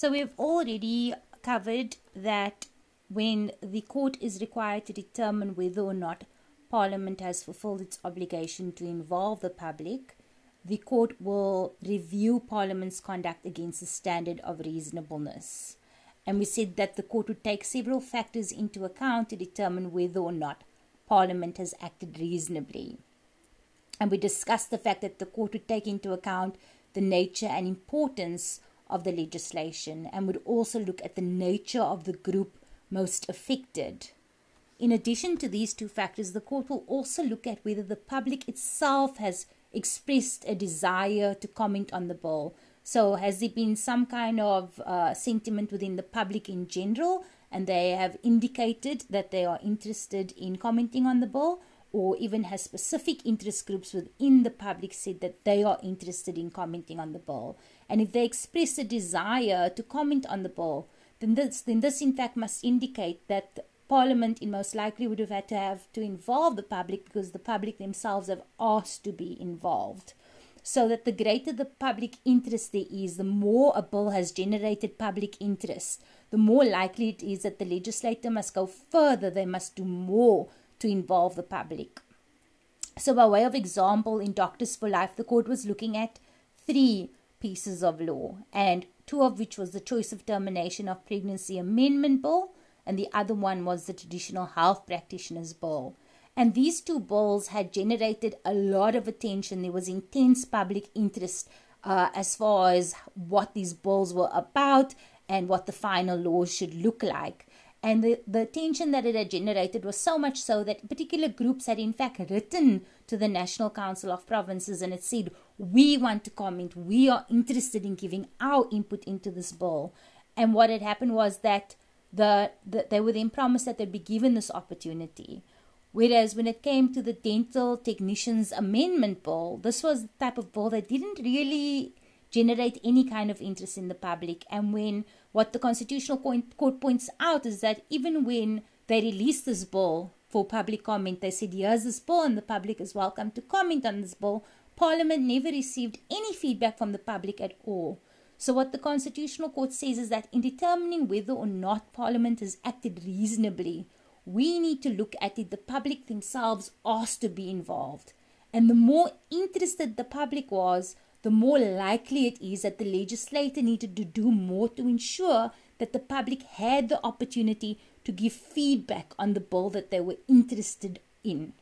So we've already covered that when the court is required to determine whether or not Parliament has fulfilled its obligation to involve the public, the court will review Parliament's conduct against the standard of reasonableness. And we said that the court would take several factors into account to determine whether or not Parliament has acted reasonably. And we discussed the fact that the court would take into account the nature and importance of the legislation and would also look at the nature of the group most affected. In addition to these two factors, the court will also look at whether the public itself has expressed a desire to comment on the bill. So, has there been some kind of uh, sentiment within the public in general, and they have indicated that they are interested in commenting on the bill, or even has specific interest groups within the public said that they are interested in commenting on the bill? And if they express a desire to comment on the bill, then this, then this in fact must indicate that Parliament, in most likely, would have had to have to involve the public because the public themselves have asked to be involved. So that the greater the public interest there is, the more a bill has generated public interest, the more likely it is that the legislator must go further, they must do more to involve the public. So, by way of example, in Doctors for Life, the court was looking at three pieces of law, and two of which was the choice of termination of pregnancy amendment bill and the other one was the Traditional Health Practitioners Bill. And these two bills had generated a lot of attention. There was intense public interest uh, as far as what these bills were about and what the final laws should look like. And the, the attention that it had generated was so much so that particular groups had, in fact, written to the National Council of Provinces and it said, We want to comment, we are interested in giving our input into this bill. And what had happened was that the, the, they were then promised that they'd be given this opportunity. Whereas when it came to the Dental Technicians Amendment Bill, this was the type of bill that didn't really generate any kind of interest in the public. And when what the Constitutional Court points out is that even when they released this bill for public comment, they said, here's this bill and the public is welcome to comment on this bill. Parliament never received any feedback from the public at all. So, what the Constitutional Court says is that in determining whether or not Parliament has acted reasonably, we need to look at it. The public themselves asked to be involved. And the more interested the public was, the more likely it is that the legislator needed to do more to ensure that the public had the opportunity to give feedback on the bill that they were interested in.